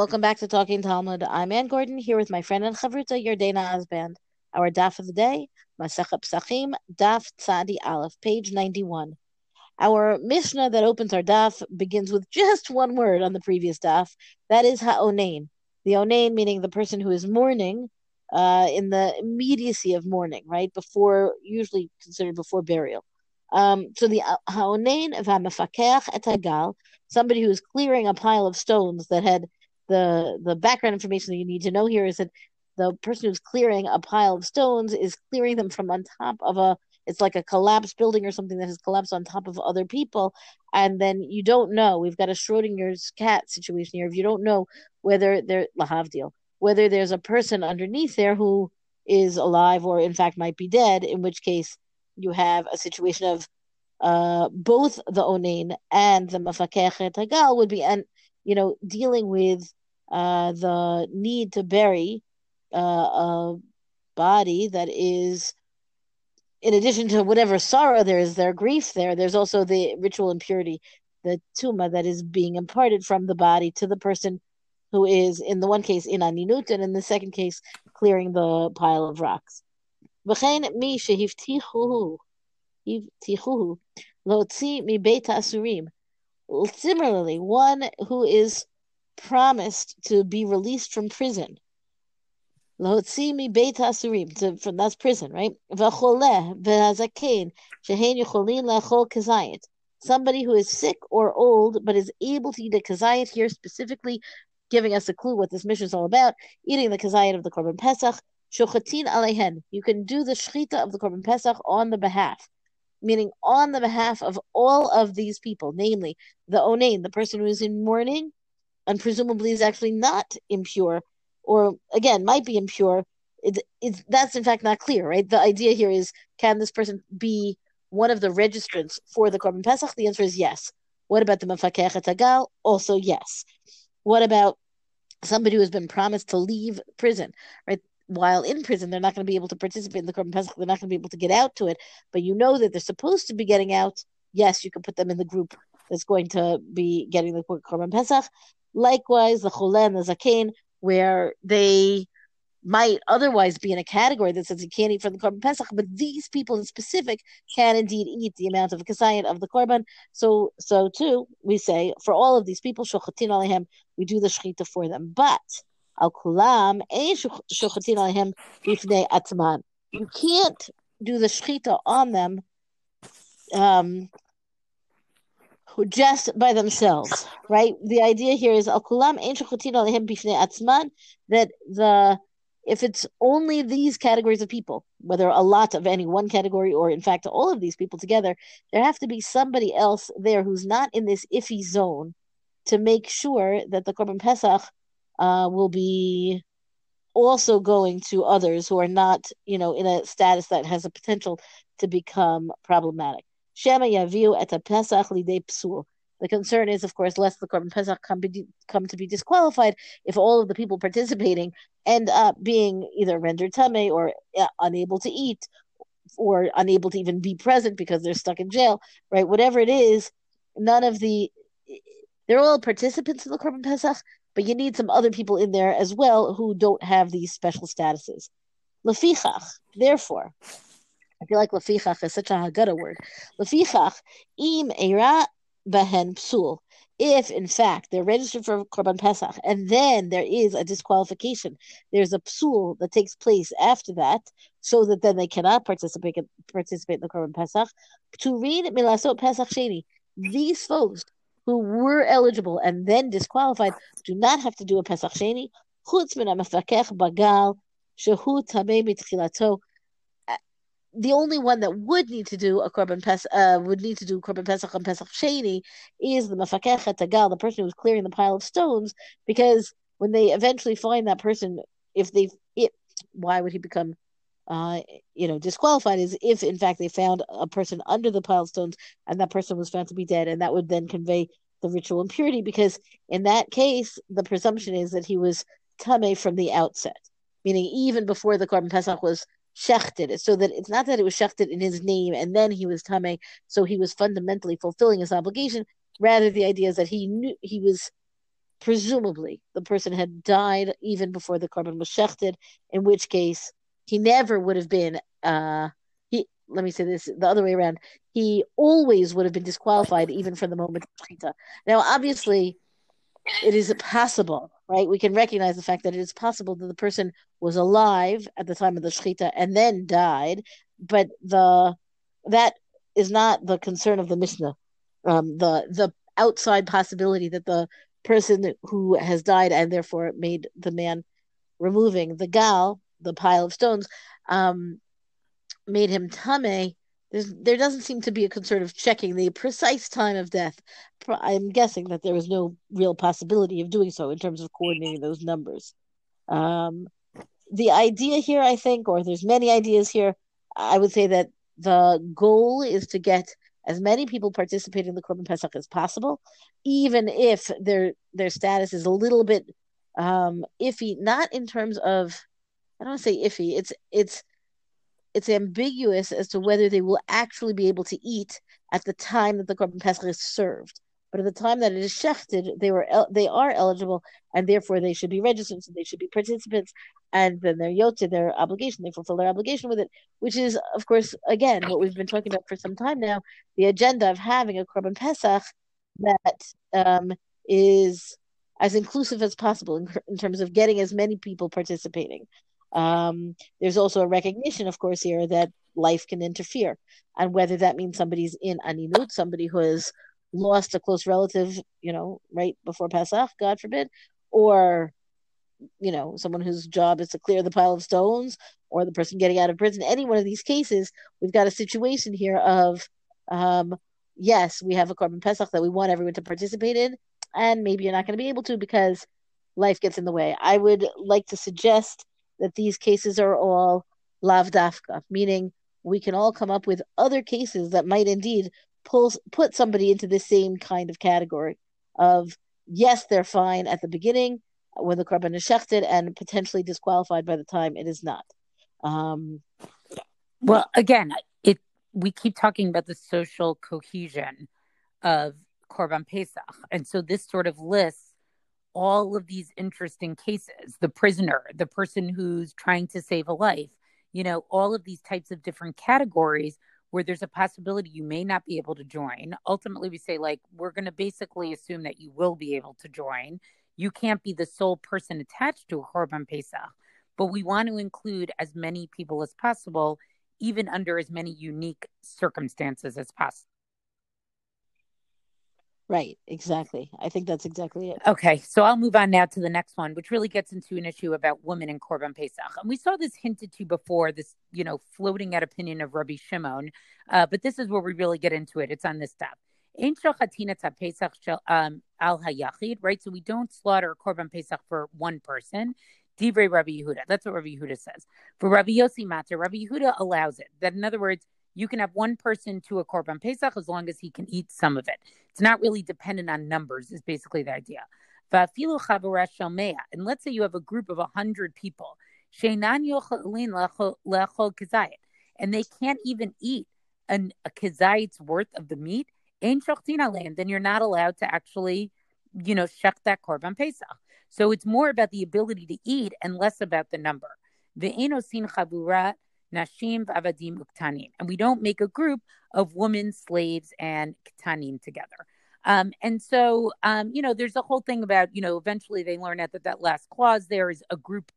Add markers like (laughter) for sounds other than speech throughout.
Welcome back to Talking Talmud. I'm Anne Gordon here with my friend and chavruta Yardena Osband. Our daf of the day, Masechet Psachim, Daf Tzadi Aleph, page 91. Our Mishnah that opens our daf begins with just one word on the previous daf. That is ha'onain. The onain meaning the person who is mourning uh, in the immediacy of mourning, right? Before, usually considered before burial. Um, so the ha'onain of ha'mefakech et hagal, somebody who's clearing a pile of stones that had the the background information that you need to know here is that the person who's clearing a pile of stones is clearing them from on top of a it's like a collapsed building or something that has collapsed on top of other people. And then you don't know we've got a schrodinger's cat situation here. If you don't know whether whether there's a person underneath there who is alive or in fact might be dead in which case you have a situation of uh, both the onain and the mafakeh tagal would be, and you know, dealing with uh, the need to bury uh, a body that is, in addition to whatever sorrow there is, there grief there. There's also the ritual impurity, the tuma that is being imparted from the body to the person who is, in the one case, in aninut, and in the second case, clearing the pile of rocks. וכן מי שהבטיחוהו, הבטיחוהו, להוציא מבית האסורים. Similarly, one who is promised to be released from prison. From that's prison, right? Shehen lachol. Somebody who is sick or old but is able to eat a kazayit here specifically, giving us a clue what this Mishnah is all about. Eating the kazayit of the korban pesach, alehen. You can do the shchita of the korban pesach on the behalf meaning on the behalf of all of these people, namely the onain, the person who is in mourning, and presumably is actually not impure, or again might be impure. It, it's that's in fact not clear, right? The idea here is can this person be one of the registrants for the korban pesach? The answer is yes. What about the mafakeh tagal? Also yes. What about somebody who has been promised to leave prison, right? while in prison, they're not going to be able to participate in the Korban Pesach. They're not going to be able to get out to it. But you know that they're supposed to be getting out. Yes, you can put them in the group that's going to be getting the Korban Pesach. Likewise, the Chole and the Zaken, where they might otherwise be in a category that says you can't eat from the Korban Pesach, but these people in specific can indeed eat the amount of kasayit of the Korban. So, so too, we say for all of these people, shochatin alehem, we do the shechita for them. But Al kulam alehem bifnei atman. You can't do the shechita on them um, just by themselves, right? The idea here is that the if it's only these categories of people, whether a lot of any one category or in fact all of these people together, there have to be somebody else there who's not in this iffy zone to make sure that the Korban Pesach uh, will be also going to others who are not, you know, in a status that has a potential to become problematic. Shema yaviu et pesach psul. The concern is, of course, lest the Korban Pesach come, be, come to be disqualified if all of the people participating end up being either rendered tame or uh, unable to eat or unable to even be present because they're stuck in jail, right? Whatever it is, none of the they're all participants in the Korban Pesach, but you need some other people in there as well who don't have these special statuses. Lefichach, therefore, I feel like lefichach is such a Haggadah word. Lefichach, im era behen psul. If, in fact, they're registered for Korban Pesach, and then there is a disqualification, there's a psul that takes place after that, so that then they cannot participate participate in the Korban Pesach. To read Milasot Pesach Sheni, these folks who were eligible and then disqualified do not have to do a Pesach Sheni. Chutz min bagal shehu tamei mitchilato the only one that would need to do a korban pesach, uh, would need to do korban pesach and pesach sheni is the mafakech tagal, the person who's clearing the pile of stones, because when they eventually find that person, if they, it, why would he become uh, you know, disqualified is if, in fact, they found a person under the pile of stones and that person was found to be dead, and that would then convey the ritual impurity, because in that case, the presumption is that he was tame from the outset, meaning even before the Korban Pesach was shechted, so that it's not that it was shechted in his name and then he was tame, so he was fundamentally fulfilling his obligation. Rather, the idea is that he knew he was presumably the person had died even before the korban was shechted, in which case he never would have been. Uh, he let me say this the other way around. He always would have been disqualified even from the moment of. Now, obviously, it is possible, right? We can recognize the fact that it is possible that the person was alive at the time of the shechita and then died, but the that is not the concern of the Mishnah. Um, the the outside possibility that the person who has died and therefore made the man removing the gal, the pile of stones, um, made him tame. There's, there doesn't seem to be a concern of checking the precise time of death. I'm guessing that there was no real possibility of doing so in terms of coordinating those numbers. Um, the idea here, I think, or there's many ideas here. I would say that the goal is to get as many people participating in the Korban Pesach as possible, even if their their status is a little bit um, iffy. Not in terms of, I don't want to say iffy. It's it's it's ambiguous as to whether they will actually be able to eat at the time that the Korban Pesach is served. But at the time that it is shechted, they were they are eligible, and therefore they should be registered, so they should be participants, and then they're yotze their obligation, they fulfill their obligation with it, which is, of course, again what we've been talking about for some time now, the agenda of having a korban pesach that um, is as inclusive as possible in, in, terms of getting as many people participating. Um, there's also a recognition, of course, here that life can interfere, and whether that means somebody's in aninut, somebody who has lost a close relative, you know, right before Pesach, God forbid, or you know, someone whose job is to clear the pile of stones, or the person getting out of prison. Any one of these cases, we've got a situation here of, um, yes, we have a korban pesach that we want everyone to participate in, and maybe you're not going to be able to because life gets in the way. I would like to suggest that these cases are all lav davka, meaning we can all come up with other cases that might indeed pulls put somebody into the same kind of category of yes, they're fine at the beginning when the korban is shechted and potentially disqualified by the time it is not. Um, well, again, it we keep talking about the social cohesion of korban pesach, and so this sort of lists all of these interesting cases: the prisoner, the person who's trying to save a life, you know, all of these types of different categories where there's a possibility you may not be able to join. Ultimately, we say, like, we're going to basically assume that you will be able to join. You can't be the sole person attached to a Korban Pesach, but we want to include as many people as possible, even under as many unique circumstances as possible. Right, exactly. I think that's exactly it. Okay, so I'll move on now to the next one, which really gets into an issue about women in Korban Pesach. And we saw this hinted to before, this, you know, floating out opinion of Rabbi Shimon, uh, but this is where we really get into it. It's on this step. Um, al hayachid, right? So we don't slaughter Korban Pesach for one person. Divrei Rabbi Yehuda. That's what Rabbi Yehuda says. For Rabbi Yossi Matzah, Rabbi Yehuda allows it. That, in other words, you can have one person to a korban pesach as long as he can eat some of it. It's not really dependent on numbers. Is basically the idea. And let's say you have a group of hundred people, and they can't even eat an, a kazayit's worth of the meat. Then you're not allowed to actually, you know, shech that korban pesach. So it's more about the ability to eat and less about the number. The enosin Nashim Avadim Uktanim. And we don't make a group of women, slaves, and Ktanim together. Um, and so, um, you know, there's a whole thing about, you know, eventually they learn that that last clause there is a group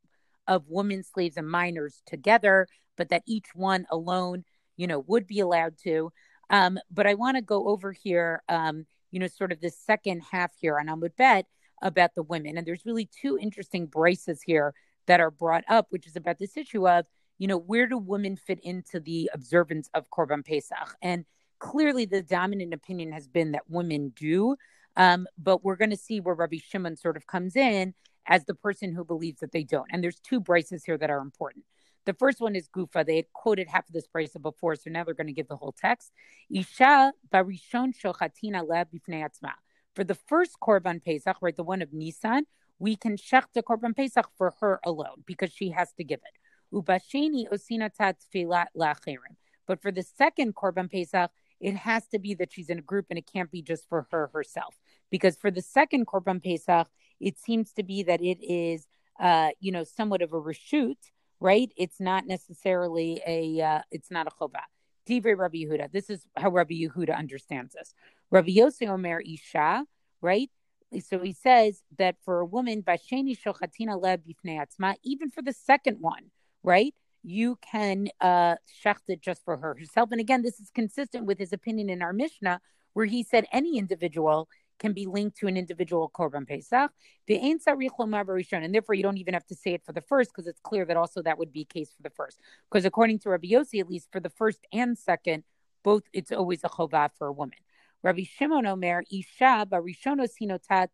of women, slaves, and minors together, but that each one alone, you know, would be allowed to. Um, but I want to go over here, um, you know, sort of the second half here on Amud Bet about the women. And there's really two interesting brisas here that are brought up, which is about this issue of, you know, where do women fit into the observance of Korban Pesach? And clearly the dominant opinion has been that women do. Um, but we're going to see where Rabbi Shimon sort of comes in as the person who believes that they don't. And there's two brisas here that are important. The first one is Gufa. They had quoted half of this brisa before, so now they're going to give the whole text. Isha barishon shochatina le bifnei atzma. For the first Korban Pesach, right, the one of Nisan, we can shech the Korban Pesach for her alone because she has to give it. Ubasheni osinatat tfilat lachirim. But for the second Korban Pesach, it has to be that she's in a group and it can't be just for her herself. Because for the second Korban Pesach, it seems to be that it is, uh, you know, somewhat of a reshut, right? It's not necessarily a, uh, it's not a chova. Divrei Rabbi Yehuda. This is how Rabbi Yehuda understands this. Rabbi Yossi Omer Isha, right? So he says that for a woman, Shochatina even for the second one, right? You can uh shecht it just for her herself. And again, this is consistent with his opinion in our Mishnah, where he said any individual can be linked to an individual korban pesach. The ein and therefore you don't even have to say it for the first because it's clear that also that would be case for the first. Because according to Rabbi Yossi, at least for the first and second, both it's always a chovah for a woman. Rabbi Shimon Omer Isha barishono sinotat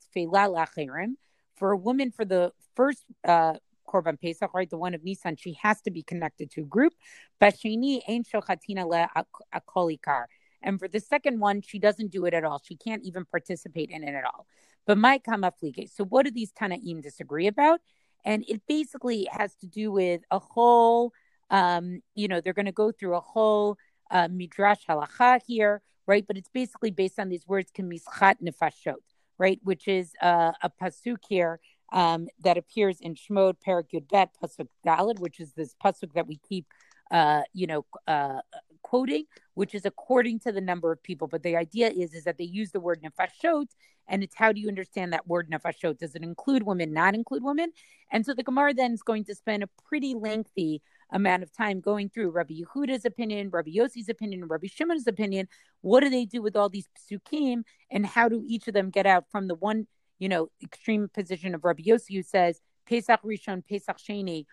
For a woman, for the first uh, korban pesach, right, the one of Nisan, she has to be connected to a group. Bashini ein shochatina le akolikar. And for the second one, she doesn't do it at all. She can't even participate in it at all. But my kama So what do these Tanaim disagree about? And it basically has to do with a whole, um, you know, they're going to go through a whole uh, midrash halacha here, right? But it's basically based on these words, kemischat nefashot, right? Which is uh, a pasuk here um, that appears in Shmod Parakut Bet pasuk Dalad, which is this pasuk that we keep, uh, you know, uh, quoting, which is according to the number of people. But the idea is is that they use the word nefashot, and it's how do you understand that word nefashot? Does it include women? Not include women? And so the Gemara then is going to spend a pretty lengthy amount of time going through Rabbi Yehuda's opinion, Rabbi Yossi's opinion, Rabbi Shimon's opinion. What do they do with all these psukim, and how do each of them get out from the one, you know, extreme position of Rabbi Yossi who says Pesach Rishon, Pesach Sheni,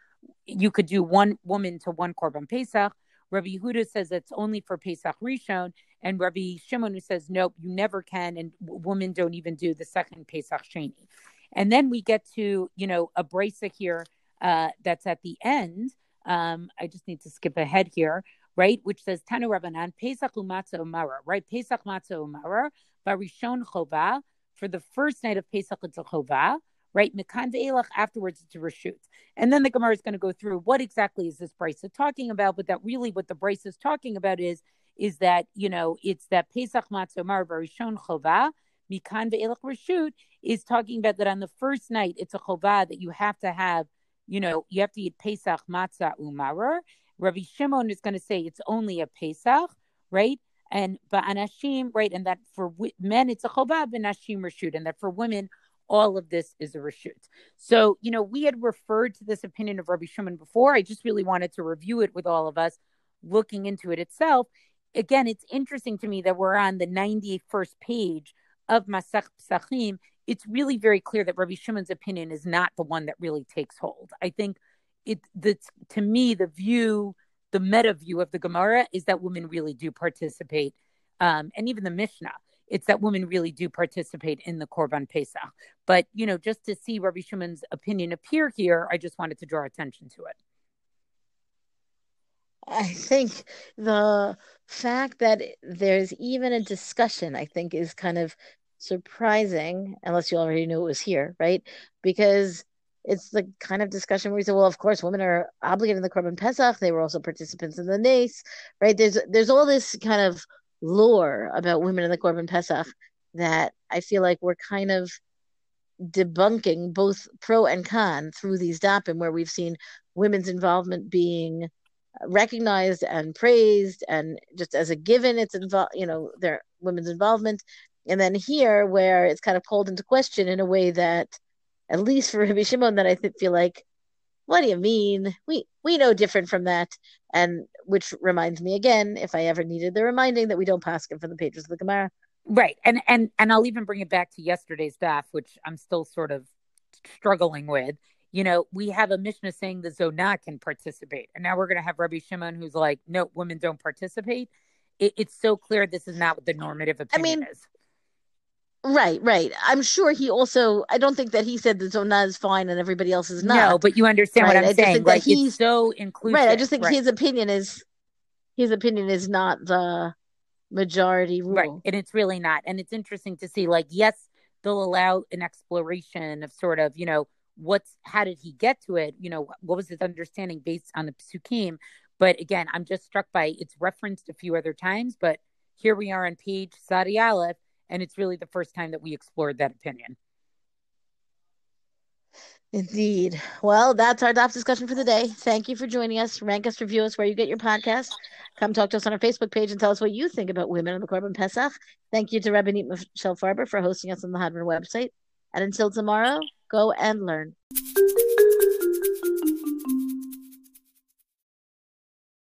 you could do one woman to one korban Pesach, Rabbi Huda says it's only for Pesach Rishon, and Rabbi Shimon who says nope, you never can, and women don't even do the second Pesach Sheni. And then we get to you know a brisa here uh, that's at the end. Um, I just need to skip ahead here, right? Which says Tanu Rabbanan Pesach umatzah umara, right? Pesach matzah umara, Barishon chova for the first night of Pesach it's a chova right? Mikan ve'elach, afterwards it's a reshut. And then the Gemara is going to go through what exactly is this brisa talking about, but that really what the brisa is talking about is, is that, you know, it's that Pesach Matzomar Barishon Chovah, Mikan ve'elach reshut, is talking about that on the first night, it's a chovah that you have to have, you know, you have to eat Pesach Matzah Umarer. Rabbi Shimon is going to say it's only a Pesach, right? And but anashim, right, and that for men it's a chovah, but nashim reshut, and that for women all of this is a reshut. So, you know, we had referred to this opinion of Rabbi Shimon before. I just really wanted to review it with all of us, looking into it itself. Again, it's interesting to me that we're on the 91st page of Masach Psachim. It's really very clear that Rabbi Shimon's opinion is not the one that really takes hold. I think it to me the view, the meta view of the Gemara is that women really do participate, um, and even the Mishnah it's that women really do participate in the Korban Pesach. But, you know, just to see Rabbi Shimon's opinion appear here, I just wanted to draw attention to it. I think the fact that there's even a discussion, I think, is kind of surprising, unless you already knew it was here, right? Because it's the kind of discussion where you say, well, of course, women are obligated in the Korban Pesach. They were also participants in the Nace, right? There's there's all this kind of lore about women in the Korban Pesach that I feel like we're kind of debunking both pro and con through these dapim where we've seen women's involvement being recognized and praised and just as a given it's involved you know their women's involvement and then here where it's kind of called into question in a way that at least for (laughs) Rabbi Shimon that I th- feel like what do you mean? We we know different from that. And which reminds me again, if I ever needed the reminding that we don't pass it from the pages of the Gemara. Right. And and and I'll even bring it back to yesterday's daf, which I'm still sort of struggling with. You know, we have a Mishnah saying the Zonah can participate. And now we're going to have Rabbi Shimon who's like, no, women don't participate. It, it's so clear this is not what the normative opinion I mean, is. Right, right. I'm sure he also. I don't think that he said that Zonah is fine and everybody else is not. No, but you understand right? what I'm I saying. Like he's so inclusive. Right. I just think right. his opinion is his opinion is not the majority rule. Right, and it's really not. And it's interesting to see. Like, yes, they'll allow an exploration of sort of you know what's how did he get to it? You know, what was his understanding based on the psukim? But again, I'm just struck by it's referenced a few other times, but here we are on page Tzadi Aleph and it's really the first time that we explored that opinion. Indeed. Well, that's our DAF discussion for the day. Thank you for joining us. Rank us, review us where you get your podcast. Come talk to us on our Facebook page and tell us what you think about women in the Korban Pesach. Thank you to Rabbanit Michelle Farber for hosting us on the Hadran website. And until tomorrow, go and learn.